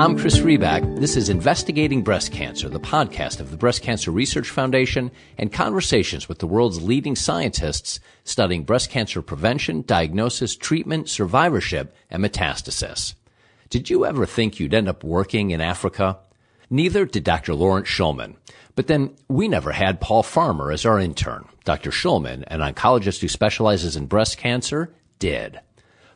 I'm Chris Riback. This is Investigating Breast Cancer, the podcast of the Breast Cancer Research Foundation and conversations with the world's leading scientists studying breast cancer prevention, diagnosis, treatment, survivorship, and metastasis. Did you ever think you'd end up working in Africa? Neither did Dr. Lawrence Shulman. But then we never had Paul Farmer as our intern. Dr. Shulman, an oncologist who specializes in breast cancer, did.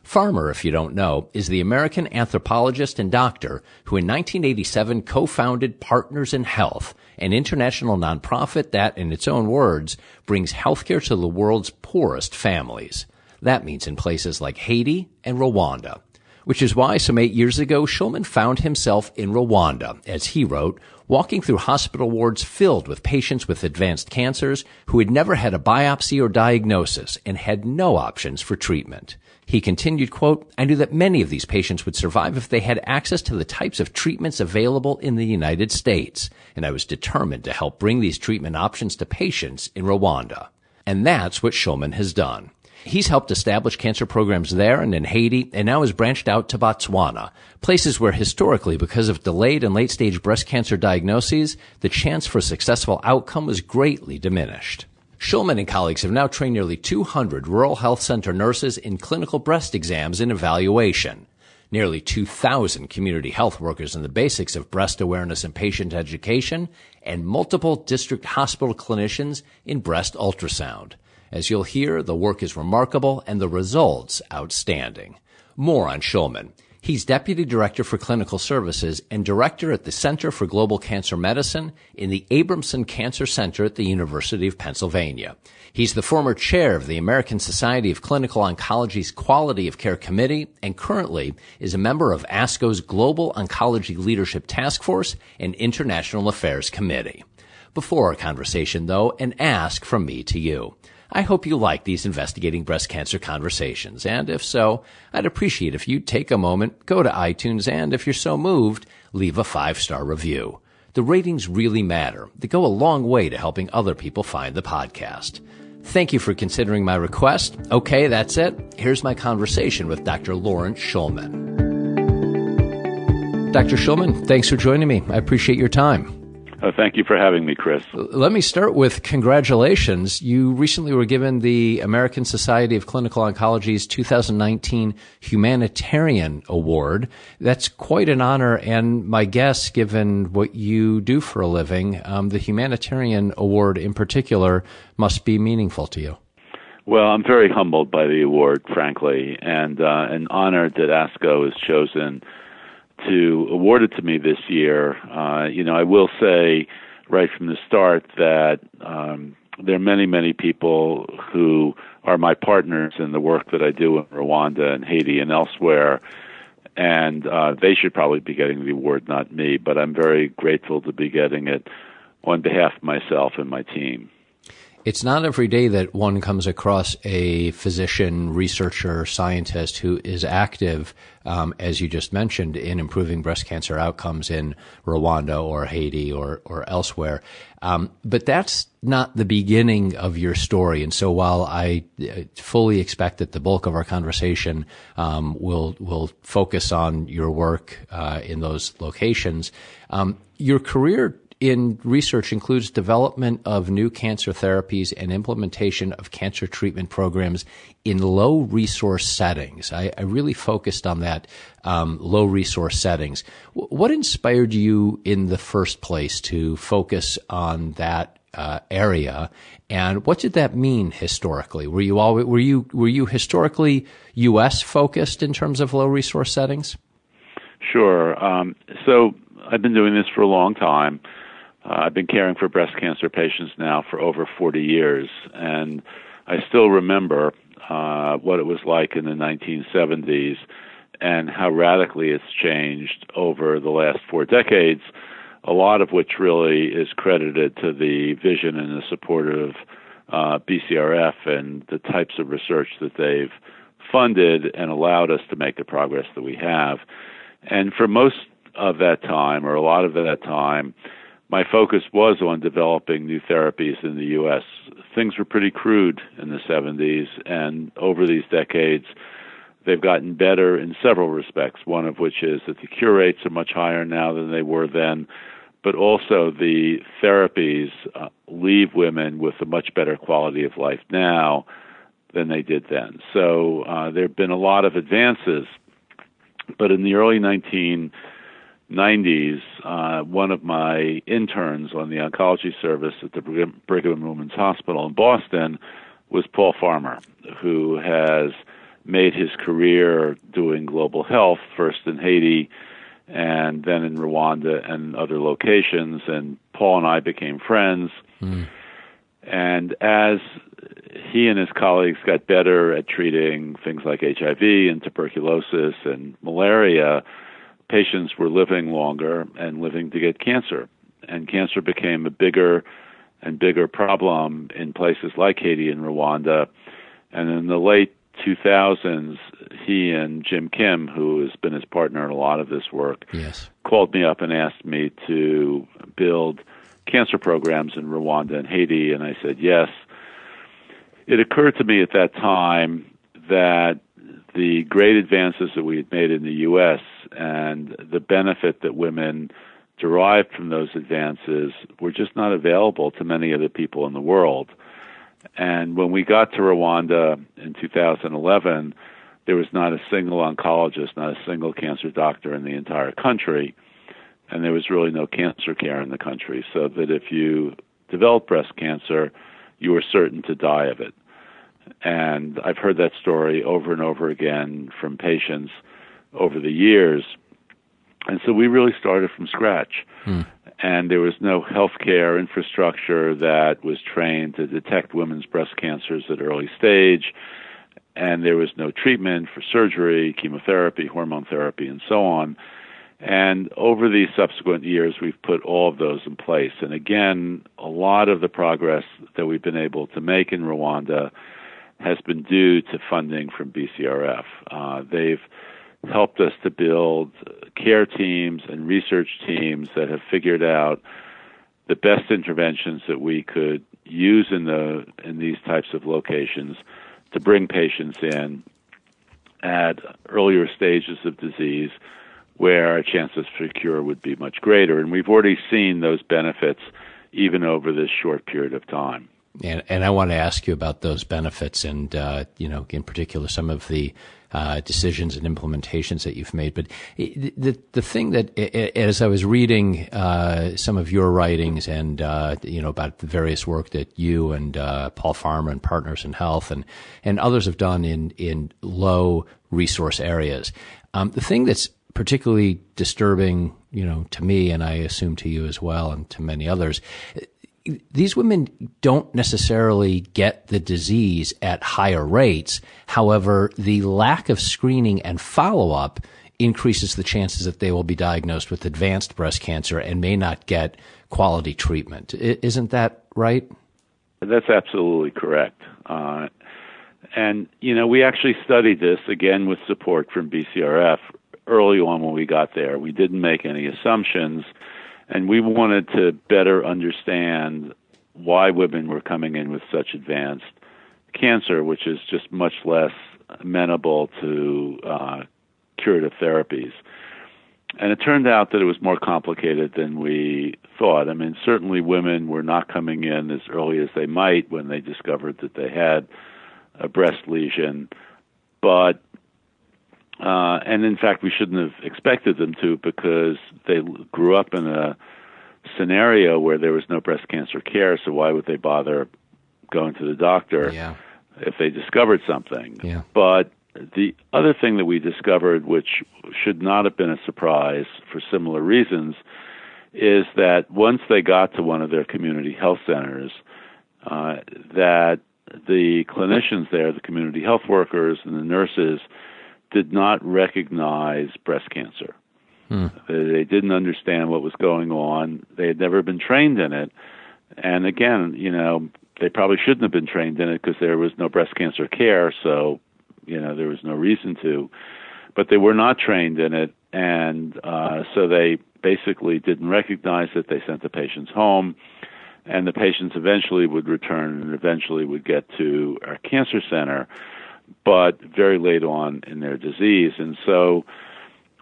Farmer, if you don't know, is the American anthropologist and doctor who in 1987 co-founded Partners in Health, an international nonprofit that, in its own words, brings healthcare to the world's poorest families. That means in places like Haiti and Rwanda. Which is why some eight years ago, Shulman found himself in Rwanda, as he wrote, walking through hospital wards filled with patients with advanced cancers who had never had a biopsy or diagnosis and had no options for treatment. He continued, quote, I knew that many of these patients would survive if they had access to the types of treatments available in the United States, and I was determined to help bring these treatment options to patients in Rwanda. And that's what Shulman has done. He's helped establish cancer programs there and in Haiti, and now has branched out to Botswana, places where historically, because of delayed and late stage breast cancer diagnoses, the chance for a successful outcome was greatly diminished. Shulman and colleagues have now trained nearly 200 rural health center nurses in clinical breast exams and evaluation, nearly 2,000 community health workers in the basics of breast awareness and patient education, and multiple district hospital clinicians in breast ultrasound. As you'll hear, the work is remarkable and the results outstanding. More on Shulman. He's Deputy Director for Clinical Services and Director at the Center for Global Cancer Medicine in the Abramson Cancer Center at the University of Pennsylvania. He's the former chair of the American Society of Clinical Oncology's Quality of Care Committee and currently is a member of ASCO's Global Oncology Leadership Task Force and International Affairs Committee. Before our conversation, though, an ask from me to you. I hope you like these investigating breast cancer conversations. And if so, I'd appreciate if you'd take a moment, go to iTunes, and if you're so moved, leave a five star review. The ratings really matter. They go a long way to helping other people find the podcast. Thank you for considering my request. Okay, that's it. Here's my conversation with Dr. Lawrence Shulman. Dr. Shulman, thanks for joining me. I appreciate your time. Uh, thank you for having me, Chris. Let me start with congratulations. You recently were given the American Society of Clinical Oncology's 2019 Humanitarian Award. That's quite an honor, and my guess, given what you do for a living, um, the Humanitarian Award in particular must be meaningful to you. Well, I'm very humbled by the award, frankly, and uh, and honored that ASCO has chosen to award it to me this year, uh, you know, I will say right from the start that um, there are many, many people who are my partners in the work that I do in Rwanda and Haiti and elsewhere, and uh, they should probably be getting the award, not me. But I'm very grateful to be getting it on behalf of myself and my team. It's not every day that one comes across a physician, researcher, scientist who is active, um, as you just mentioned, in improving breast cancer outcomes in Rwanda or Haiti or, or elsewhere. Um, but that's not the beginning of your story. And so while I uh, fully expect that the bulk of our conversation um, will will focus on your work uh, in those locations, um, your career in research includes development of new cancer therapies and implementation of cancer treatment programs in low resource settings. I, I really focused on that um, low resource settings. W- what inspired you in the first place to focus on that uh, area, and what did that mean historically? Were you always, were you were you historically U.S. focused in terms of low resource settings? Sure. Um, so I've been doing this for a long time. Uh, I've been caring for breast cancer patients now for over 40 years, and I still remember uh, what it was like in the 1970s and how radically it's changed over the last four decades, a lot of which really is credited to the vision and the support of uh, BCRF and the types of research that they've funded and allowed us to make the progress that we have. And for most of that time, or a lot of that time, my focus was on developing new therapies in the U.S. Things were pretty crude in the 70s, and over these decades, they've gotten better in several respects. One of which is that the cure rates are much higher now than they were then, but also the therapies uh, leave women with a much better quality of life now than they did then. So uh, there have been a lot of advances, but in the early 1990s, uh, one of my interns on the oncology service at the Brigham and Women's Hospital in Boston was Paul Farmer, who has made his career doing global health, first in Haiti and then in Rwanda and other locations. And Paul and I became friends. Mm. And as he and his colleagues got better at treating things like HIV and tuberculosis and malaria, patients were living longer and living to get cancer. And cancer became a bigger and bigger problem in places like Haiti and Rwanda. And in the late 2000s, he and Jim Kim, who has been his partner in a lot of this work, yes. called me up and asked me to build cancer programs in Rwanda and Haiti, and I said yes. It occurred to me at that time that the great advances that we had made in the U.S. and the benefit that women derived from those advances were just not available to many of the people in the world. And when we got to Rwanda in 2011, there was not a single oncologist, not a single cancer doctor in the entire country, and there was really no cancer care in the country. So that if you developed breast cancer, you were certain to die of it. And I've heard that story over and over again from patients over the years. And so we really started from scratch. Hmm and there was no healthcare infrastructure that was trained to detect women's breast cancers at early stage, and there was no treatment for surgery, chemotherapy, hormone therapy, and so on. And over these subsequent years, we've put all of those in place. And again, a lot of the progress that we've been able to make in Rwanda has been due to funding from BCRF. Uh, they've helped us to build care teams and research teams that have figured out the best interventions that we could use in the in these types of locations to bring patients in at earlier stages of disease where our chances for cure would be much greater and we've already seen those benefits even over this short period of time and, and I want to ask you about those benefits and, uh, you know, in particular, some of the uh, decisions and implementations that you've made. But the the thing that, as I was reading uh, some of your writings and uh, you know about the various work that you and uh, Paul Farmer and Partners in Health and and others have done in in low resource areas, um, the thing that's particularly disturbing, you know, to me and I assume to you as well and to many others, these women don't necessarily get the disease at higher rates. However, the lack of screening and follow up increases the chances that they will be diagnosed with advanced breast cancer and may not get quality treatment. Isn't that right? That's absolutely correct. Uh, and, you know, we actually studied this again with support from BCRF early on when we got there. We didn't make any assumptions and we wanted to better understand why women were coming in with such advanced cancer, which is just much less amenable to uh, curative therapies. And it turned out that it was more complicated than we thought. I mean, certainly women were not coming in as early as they might when they discovered that they had a breast lesion, but uh, and in fact, we shouldn't have expected them to because they grew up in a scenario where there was no breast cancer care. So why would they bother going to the doctor yeah. if they discovered something? Yeah. But the other thing that we discovered, which should not have been a surprise for similar reasons, is that once they got to one of their community health centers, uh, that the clinicians there, the community health workers and the nurses, did not recognize breast cancer. Hmm. They didn't understand what was going on. They had never been trained in it. And again, you know, they probably shouldn't have been trained in it because there was no breast cancer care, so, you know, there was no reason to. But they were not trained in it, and uh, so they basically didn't recognize it. They sent the patients home, and the patients eventually would return and eventually would get to our cancer center but very late on in their disease. And so,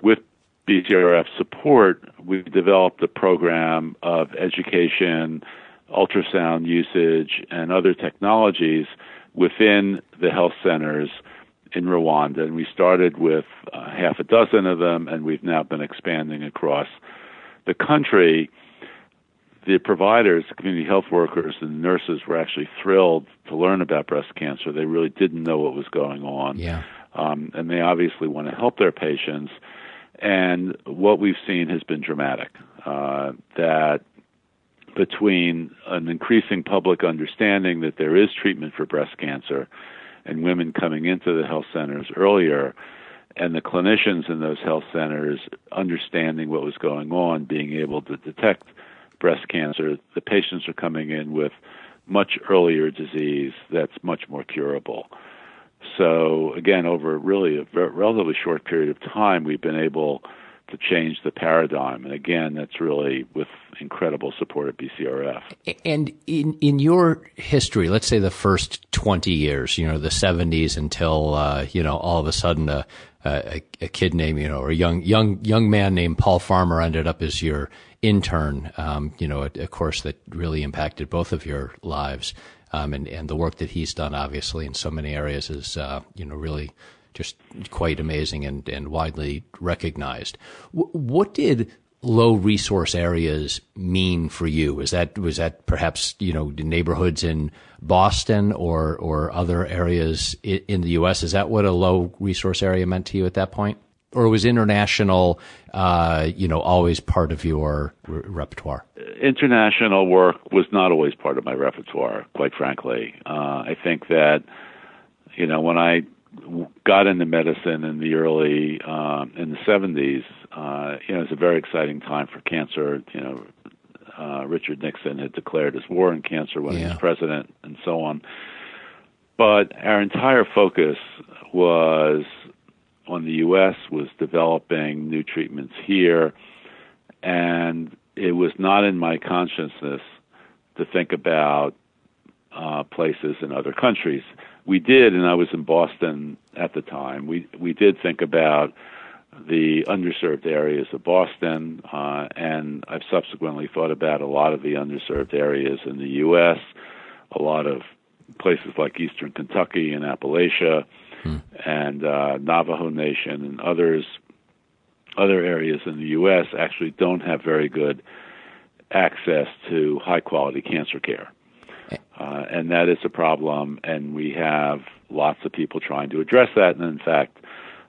with BCRF support, we've developed a program of education, ultrasound usage, and other technologies within the health centers in Rwanda. And we started with uh, half a dozen of them, and we've now been expanding across the country. The providers, the community health workers, and nurses were actually thrilled to learn about breast cancer. They really didn't know what was going on. Yeah. Um, and they obviously want to help their patients. And what we've seen has been dramatic. Uh, that between an increasing public understanding that there is treatment for breast cancer and women coming into the health centers earlier and the clinicians in those health centers understanding what was going on, being able to detect breast cancer, the patients are coming in with much earlier disease that's much more curable. So, again, over really a relatively short period of time, we've been able to change the paradigm. And again, that's really with incredible support at BCRF. And in in your history, let's say the first twenty years, you know, the seventies until uh, you know all of a sudden a, a, a kid named you know or a young young young man named Paul Farmer ended up as your intern. Um, you know, a, a course that really impacted both of your lives. Um, and, and the work that he's done, obviously, in so many areas is, uh, you know, really just quite amazing and, and widely recognized. W- what did low resource areas mean for you? Was that was that perhaps you know neighborhoods in Boston or or other areas in the U.S.? Is that what a low resource area meant to you at that point, or was international, uh, you know, always part of your re- repertoire? International work was not always part of my repertoire, quite frankly. Uh, I think that you know when I got into medicine in the early um, in the 70s, uh, you know, it was a very exciting time for cancer. You know, uh, Richard Nixon had declared his war on cancer when yeah. he was president, and so on. But our entire focus was on the U.S. was developing new treatments here, and it was not in my consciousness to think about uh, places in other countries we did, and I was in Boston at the time. We we did think about the underserved areas of Boston, uh, and I've subsequently thought about a lot of the underserved areas in the U.S. A lot of places like Eastern Kentucky and Appalachia, hmm. and uh, Navajo Nation and others. Other areas in the U.S. actually don't have very good access to high quality cancer care. Uh, and that is a problem, and we have lots of people trying to address that. And in fact,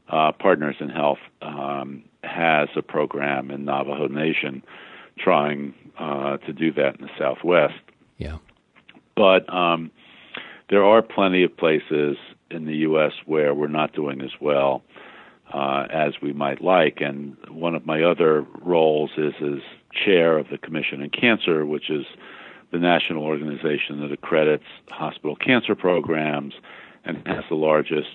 uh, Partners in Health um, has a program in Navajo Nation trying uh, to do that in the Southwest. Yeah. But um, there are plenty of places in the U.S. where we're not doing as well uh, as we might like. And one of my other roles is as chair of the Commission on Cancer, which is the national organization that accredits hospital cancer programs and has the largest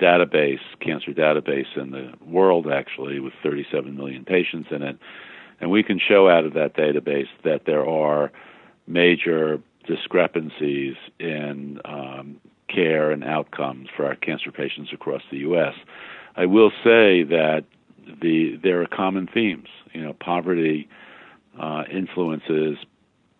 database, cancer database in the world, actually, with 37 million patients in it. And we can show out of that database that there are major discrepancies in um, care and outcomes for our cancer patients across the U.S. I will say that the there are common themes. You know, poverty uh, influences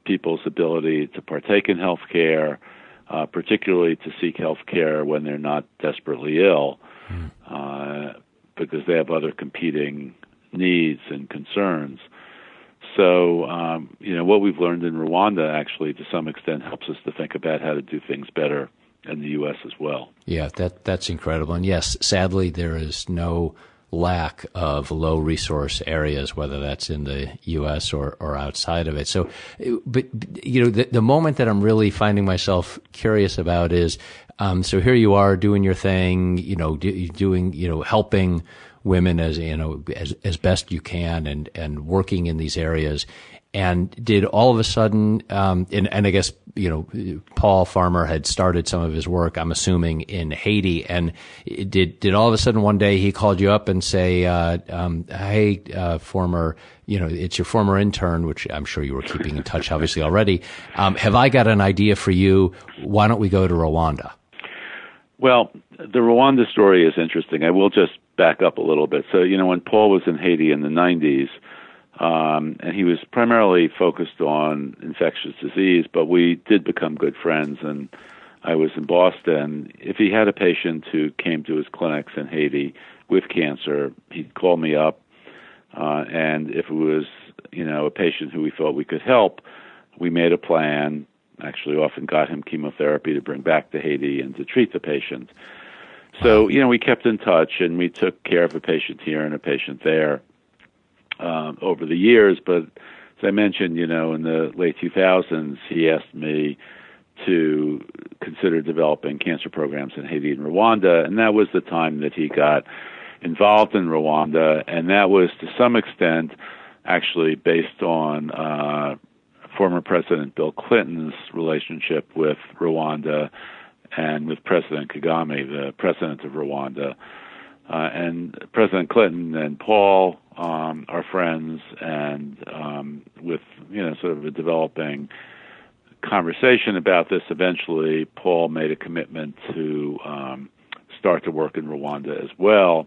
people's ability to partake in health care, uh, particularly to seek health care when they're not desperately ill, mm. uh, because they have other competing needs and concerns. So, um, you know, what we've learned in Rwanda actually, to some extent, helps us to think about how to do things better in the U.S. as well. Yeah, that that's incredible. And yes, sadly, there is no lack of low resource areas, whether that's in the U.S. or, or outside of it. So, but you know, the, the moment that I'm really finding myself curious about is, um, so here you are doing your thing, you know, do, doing, you know, helping women as you know as as best you can, and and working in these areas. And did all of a sudden, um, and, and I guess you know, Paul Farmer had started some of his work, I'm assuming, in Haiti. And did did all of a sudden one day he called you up and say, uh, um, "Hey, uh, former, you know, it's your former intern, which I'm sure you were keeping in touch, obviously already. Um, have I got an idea for you? Why don't we go to Rwanda?" Well, the Rwanda story is interesting. I will just back up a little bit. So, you know, when Paul was in Haiti in the 90s, um, and he was primarily focused on infectious disease, but we did become good friends. And I was in Boston. If he had a patient who came to his clinics in Haiti with cancer, he'd call me up. Uh, and if it was, you know, a patient who we thought we could help, we made a plan actually often got him chemotherapy to bring back to Haiti and to treat the patient. So, you know, we kept in touch and we took care of a patient here and a patient there um, over the years. But as I mentioned, you know, in the late 2000s, he asked me to consider developing cancer programs in Haiti and Rwanda. And that was the time that he got involved in Rwanda. And that was to some extent actually based on uh, former President Bill Clinton's relationship with Rwanda and with President Kagame, the president of Rwanda. Uh, and President Clinton and Paul um, are friends, and um, with you know sort of a developing conversation about this, eventually Paul made a commitment to um, start to work in Rwanda as well,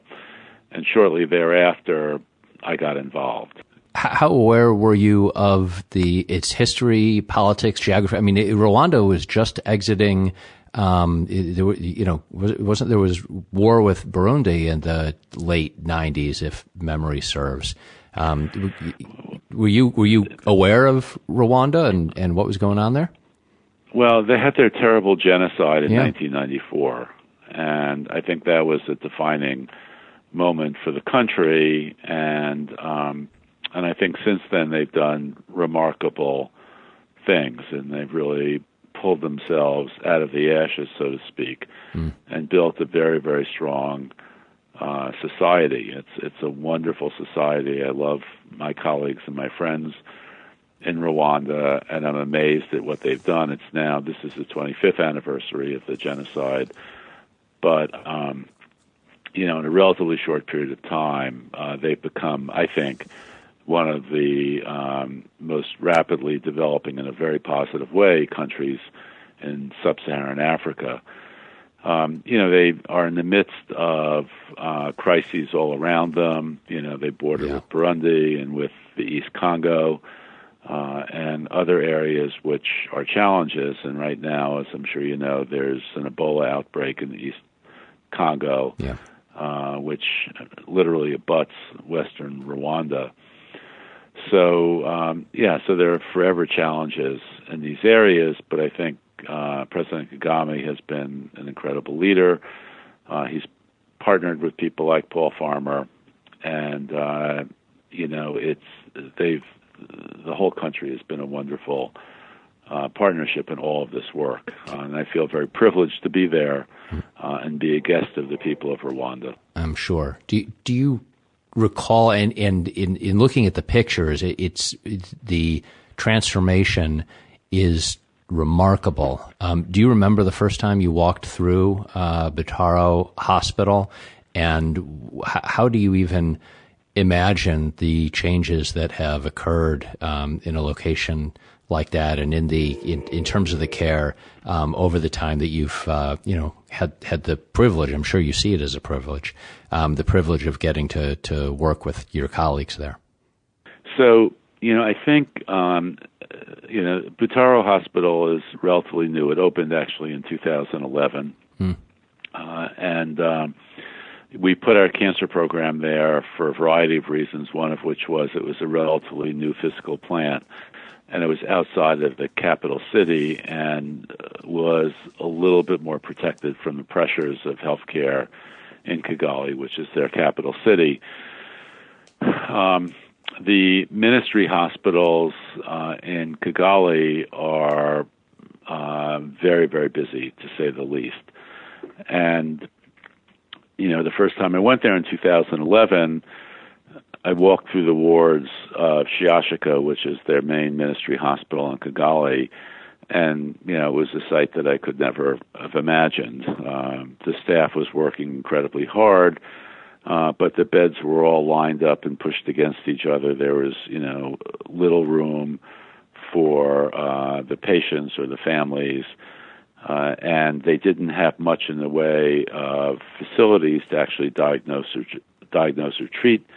and shortly thereafter, I got involved how aware were you of the its history, politics, geography? I mean, it, Rwanda was just exiting. Um, it, there, you know, wasn't there was war with Burundi in the late '90s, if memory serves. Um, were you were you aware of Rwanda and, and what was going on there? Well, they had their terrible genocide in yeah. 1994, and I think that was a defining moment for the country. And um, and I think since then they've done remarkable things, and they've really pulled themselves out of the ashes, so to speak, mm. and built a very, very strong uh, society. It's it's a wonderful society. I love my colleagues and my friends in Rwanda, and I'm amazed at what they've done. It's now this is the 25th anniversary of the genocide, but um, you know, in a relatively short period of time, uh, they've become, I think, one of the um, most rapidly developing in a very positive way countries in sub-Saharan Africa. Um, you know, they are in the midst of uh, crises all around them. You know, they border yeah. with Burundi and with the East Congo uh, and other areas which are challenges. And right now, as I'm sure you know, there's an Ebola outbreak in the East Congo, yeah. uh, which literally abuts western Rwanda. So um, yeah, so there are forever challenges in these areas, but I think uh, President Kagame has been an incredible leader. Uh, he's partnered with people like Paul Farmer, and uh, you know it's they've the whole country has been a wonderful uh, partnership in all of this work, uh, and I feel very privileged to be there uh, and be a guest of the people of Rwanda. I'm sure. Do do you recall, and, and in, in looking at the pictures, it, it's, it's, the transformation is remarkable. Um, do you remember the first time you walked through uh, Butaro Hospital, and h- how do you even imagine the changes that have occurred um, in a location like that, and in the in, in terms of the care um, over the time that you've uh, you know had had the privilege. I'm sure you see it as a privilege, um, the privilege of getting to to work with your colleagues there. So you know, I think um, you know Butaro Hospital is relatively new. It opened actually in 2011, hmm. uh, and um, we put our cancer program there for a variety of reasons. One of which was it was a relatively new physical plant and it was outside of the capital city and was a little bit more protected from the pressures of healthcare in Kigali, which is their capital city. Um, the ministry hospitals uh, in Kigali are uh, very, very busy, to say the least. And, you know, the first time I went there in 2011, I walked through the wards of CHUK, which is their main ministry hospital in Kigali, and you know it was a sight that I could never have imagined. Um, the staff was working incredibly hard, uh, but the beds were all lined up and pushed against each other. There was you know little room for uh, the patients or the families, uh, and they didn't have much in the way of facilities to actually diagnose or diagnose or treat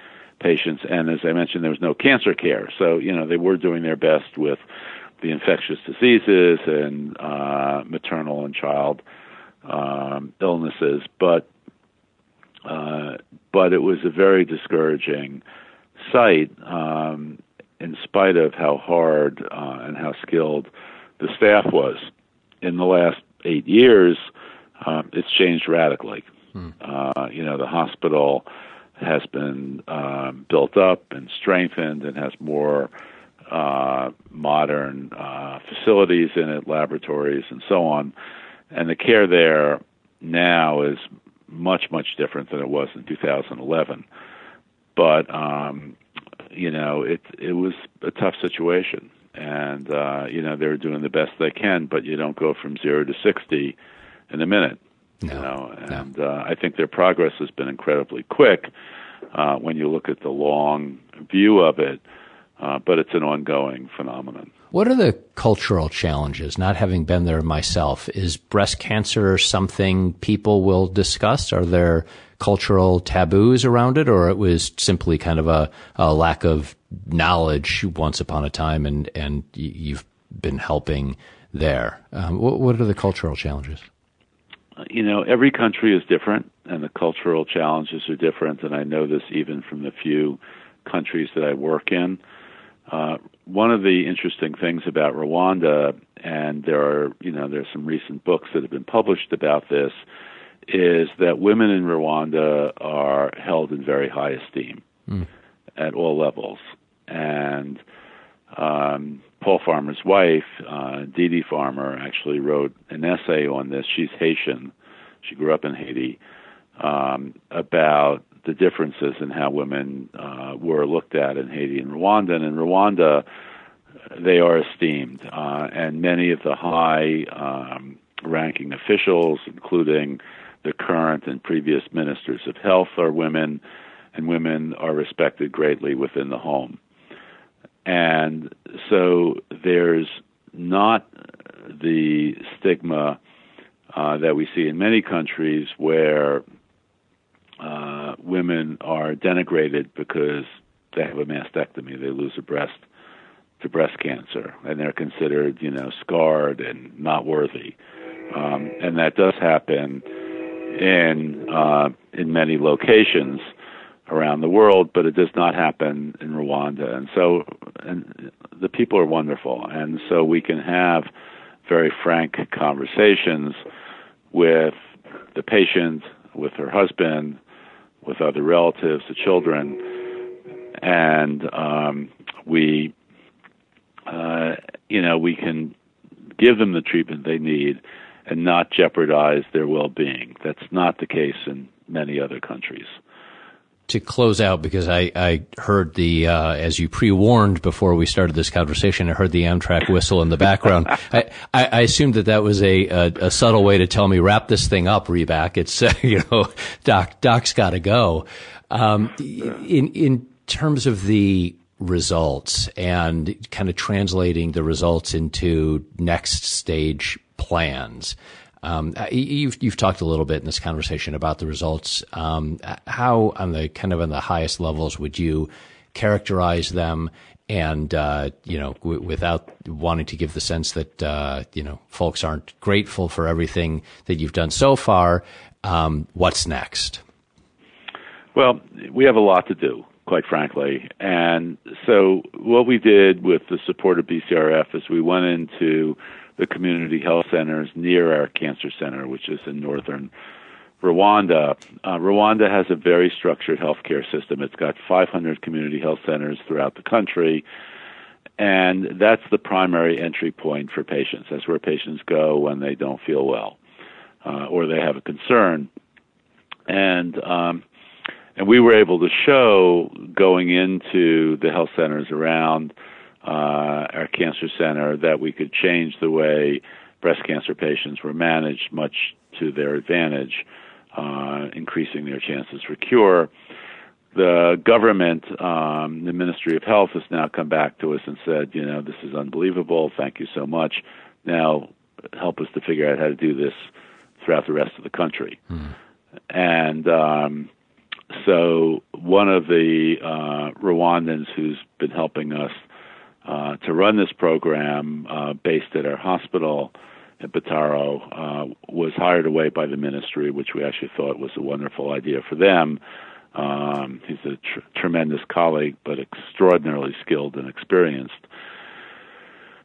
patients. And as I mentioned, there was no cancer care, so you know they were doing their best with the infectious diseases and uh, maternal and child um, illnesses, but uh, but it was a very discouraging sight. Um, in spite of how hard uh, and how skilled the staff was, in the last eight years, uh, it's changed radically. Hmm. Uh, you know, the hospital has been um, built up and strengthened and has more uh, modern uh, facilities in it, laboratories, and so on. And the care there now is much, much different than it was in 2011. But um, you know, it it was a tough situation, and uh, you know they're doing the best they can, but you don't go from zero to sixty in a minute. No, you know, and no. uh, I think their progress has been incredibly quick uh, when you look at the long view of it. Uh, but it's an ongoing phenomenon. What are the cultural challenges? Not having been there myself, is breast cancer something people will discuss? Are there cultural taboos around it, or it was simply kind of a, a lack of knowledge once upon a time, and and you've been helping there? Um, what, what are the cultural challenges? You know, every country is different, and the cultural challenges are different, and I know this even from the few countries that I work in. Uh, one of the interesting things about Rwanda, and there are you know there's some recent books that have been published about this, is that women in Rwanda are held in very high esteem mm. at all levels, and um, Paul Farmer's wife, uh, Didi Farmer, actually wrote an essay on this. She's Haitian; she grew up in Haiti. Um, about the differences in how women uh, were looked at in Haiti and Rwanda. And in Rwanda, they are esteemed, uh, and many of the high um, ranking officials, including the current and previous ministers of health, are women, and women are respected greatly within the home. And so there's not the stigma uh, that we see in many countries where uh, women are denigrated because they have a mastectomy, they lose a breast to breast cancer, and they're considered, you know, scarred and not worthy. Um, and that does happen in uh, in many locations around the world, but it does not happen in Rwanda. And so, and the people are wonderful, and so we can have very frank conversations with the patient, with her husband, with other relatives, the children, and um, we, uh, you know, we can give them the treatment they need and not jeopardize their well-being. That's not the case in many other countries to close out because I, I heard the uh, as you pre-warned before we started this conversation. I heard the Amtrak whistle in the background. I, I, I, assumed that that was a, a, a, subtle way to tell me wrap this thing up, Riback. It's uh, you know, Doc Doc's got to go. Um, in in terms of the results and kind of translating the results into next stage plans. Um, uh, you've you've talked a little bit in this conversation about the results. Um, how on the kind of on the highest levels would you characterize them? And uh, you know, w- without wanting to give the sense that uh, you know folks aren't grateful for everything that you've done so far, um, what's next? Well, we have a lot to do, quite frankly. And so, what we did with the support of BCRF is we went into the community health centers near our cancer center, which is in northern Rwanda. Uh, Rwanda has a very structured healthcare system. It's got 500 community health centers throughout the country, and that's the primary entry point for patients. That's where patients go when they don't feel well uh, or they have a concern. And um, and we were able to show going into the health centers around our cancer center that we could change the way breast cancer patients were managed much to their advantage, uh, increasing their chances for cure. The government, um, the Ministry of Health, has now come back to us and said, you know, this is unbelievable. Thank you so much. Now help us to figure out how to do this throughout the rest of the country. Mm. And um, so one of the uh, Rwandans who's been helping us uh, to run this program, uh, based at our hospital in Butaro, uh, was hired away by the ministry, which we actually thought was a wonderful idea for them. Um, he's a tr- tremendous colleague, but extraordinarily skilled and experienced.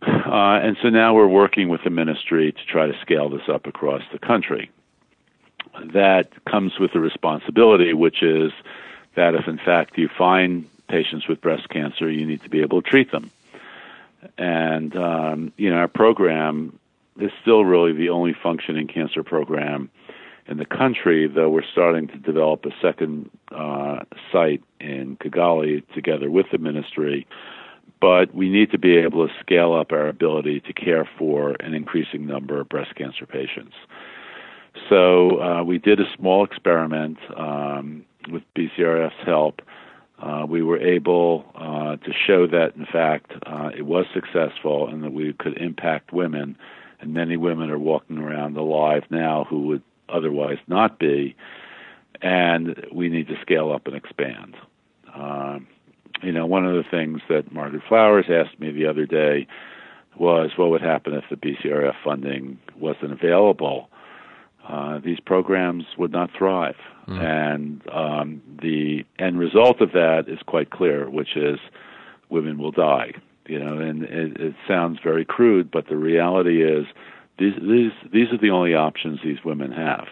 Uh, and so now we're working with the ministry to try to scale this up across the country. That comes with a responsibility, which is that if in fact you find patients with breast cancer, you need to be able to treat them. And, um, you know, our program is still really the only functioning cancer program in the country, though we're starting to develop a second uh, site in Kigali together with the ministry. But we need to be able to scale up our ability to care for an increasing number of breast cancer patients. So uh, we did a small experiment um, with BCRF's help. Uh, we were able uh, to show that, in fact, uh, it was successful and that we could impact women. And many women are walking around alive now who would otherwise not be, and we need to scale up and expand. Um, you know, one of the things that Margaret Flowers asked me the other day was what would happen if the BCRF funding wasn't available. Uh, these programs would not thrive. Mm. And um, the end result of that is quite clear, which is women will die. You know, and it, it sounds very crude, but the reality is these these these are the only options these women have.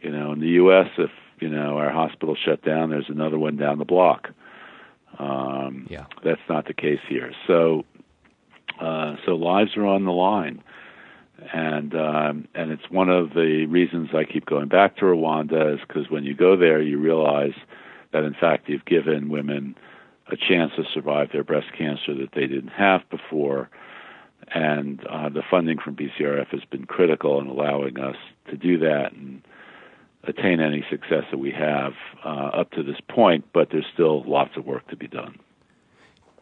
You know, in the U.S., if you know our hospital shut down, there's another one down the block. Um, yeah, that's not the case here. So, uh, so lives are on the line, and um, and it's one of the reasons I keep going back to Rwanda is because when you go there, you realize that in fact you've given women a chance to survive their breast cancer that they didn't have before and uh, the funding from BCRF has been critical in allowing us to do that and attain any success that we have uh, up to this point, but there's still lots of work to be done.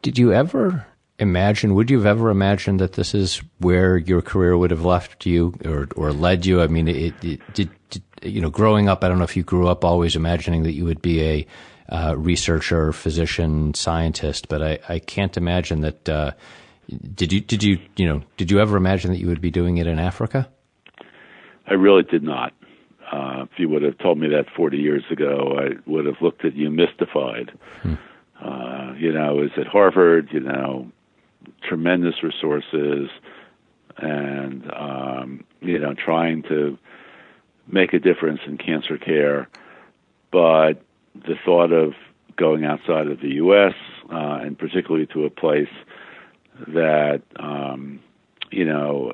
Did you ever imagine, would you have ever imagined that this is where your career would have left you or, or led you? I mean, it, it did, did, you know, growing up, I don't know if you grew up always imagining that you would be a uh, researcher, physician, scientist, but I, I can't imagine that uh, did you did you you know did you ever imagine that you would be doing it in Africa? I really did not. Uh, if you would have told me that 40 years ago, I would have looked at you mystified. Hmm. Uh, you know, I was at Harvard. You know, tremendous resources, and um, you know, trying to make a difference in cancer care. But the thought of going outside of the U.S. Uh, and particularly to a place that um, you know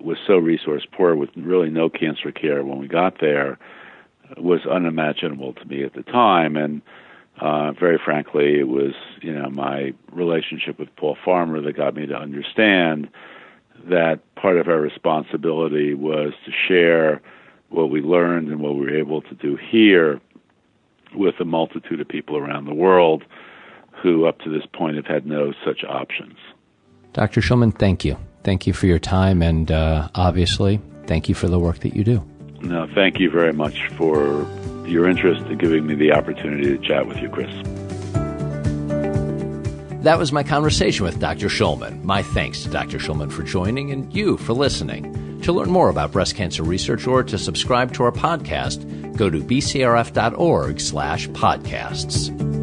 was so resource poor with really no cancer care when we got there was unimaginable to me at the time and uh, very frankly it was you know my relationship with Paul Farmer that got me to understand that part of our responsibility was to share what we learned and what we were able to do here with a multitude of people around the world who up to this point have had no such options. Dr. Shulman, thank you. Thank you for your time, and uh, obviously, thank you for the work that you do. No, thank you very much for your interest in giving me the opportunity to chat with you, Chris. That was my conversation with Dr. Shulman. My thanks to Dr. Shulman for joining and you for listening. To learn more about breast cancer research or to subscribe to our podcast, go to bcrf.org slash podcasts.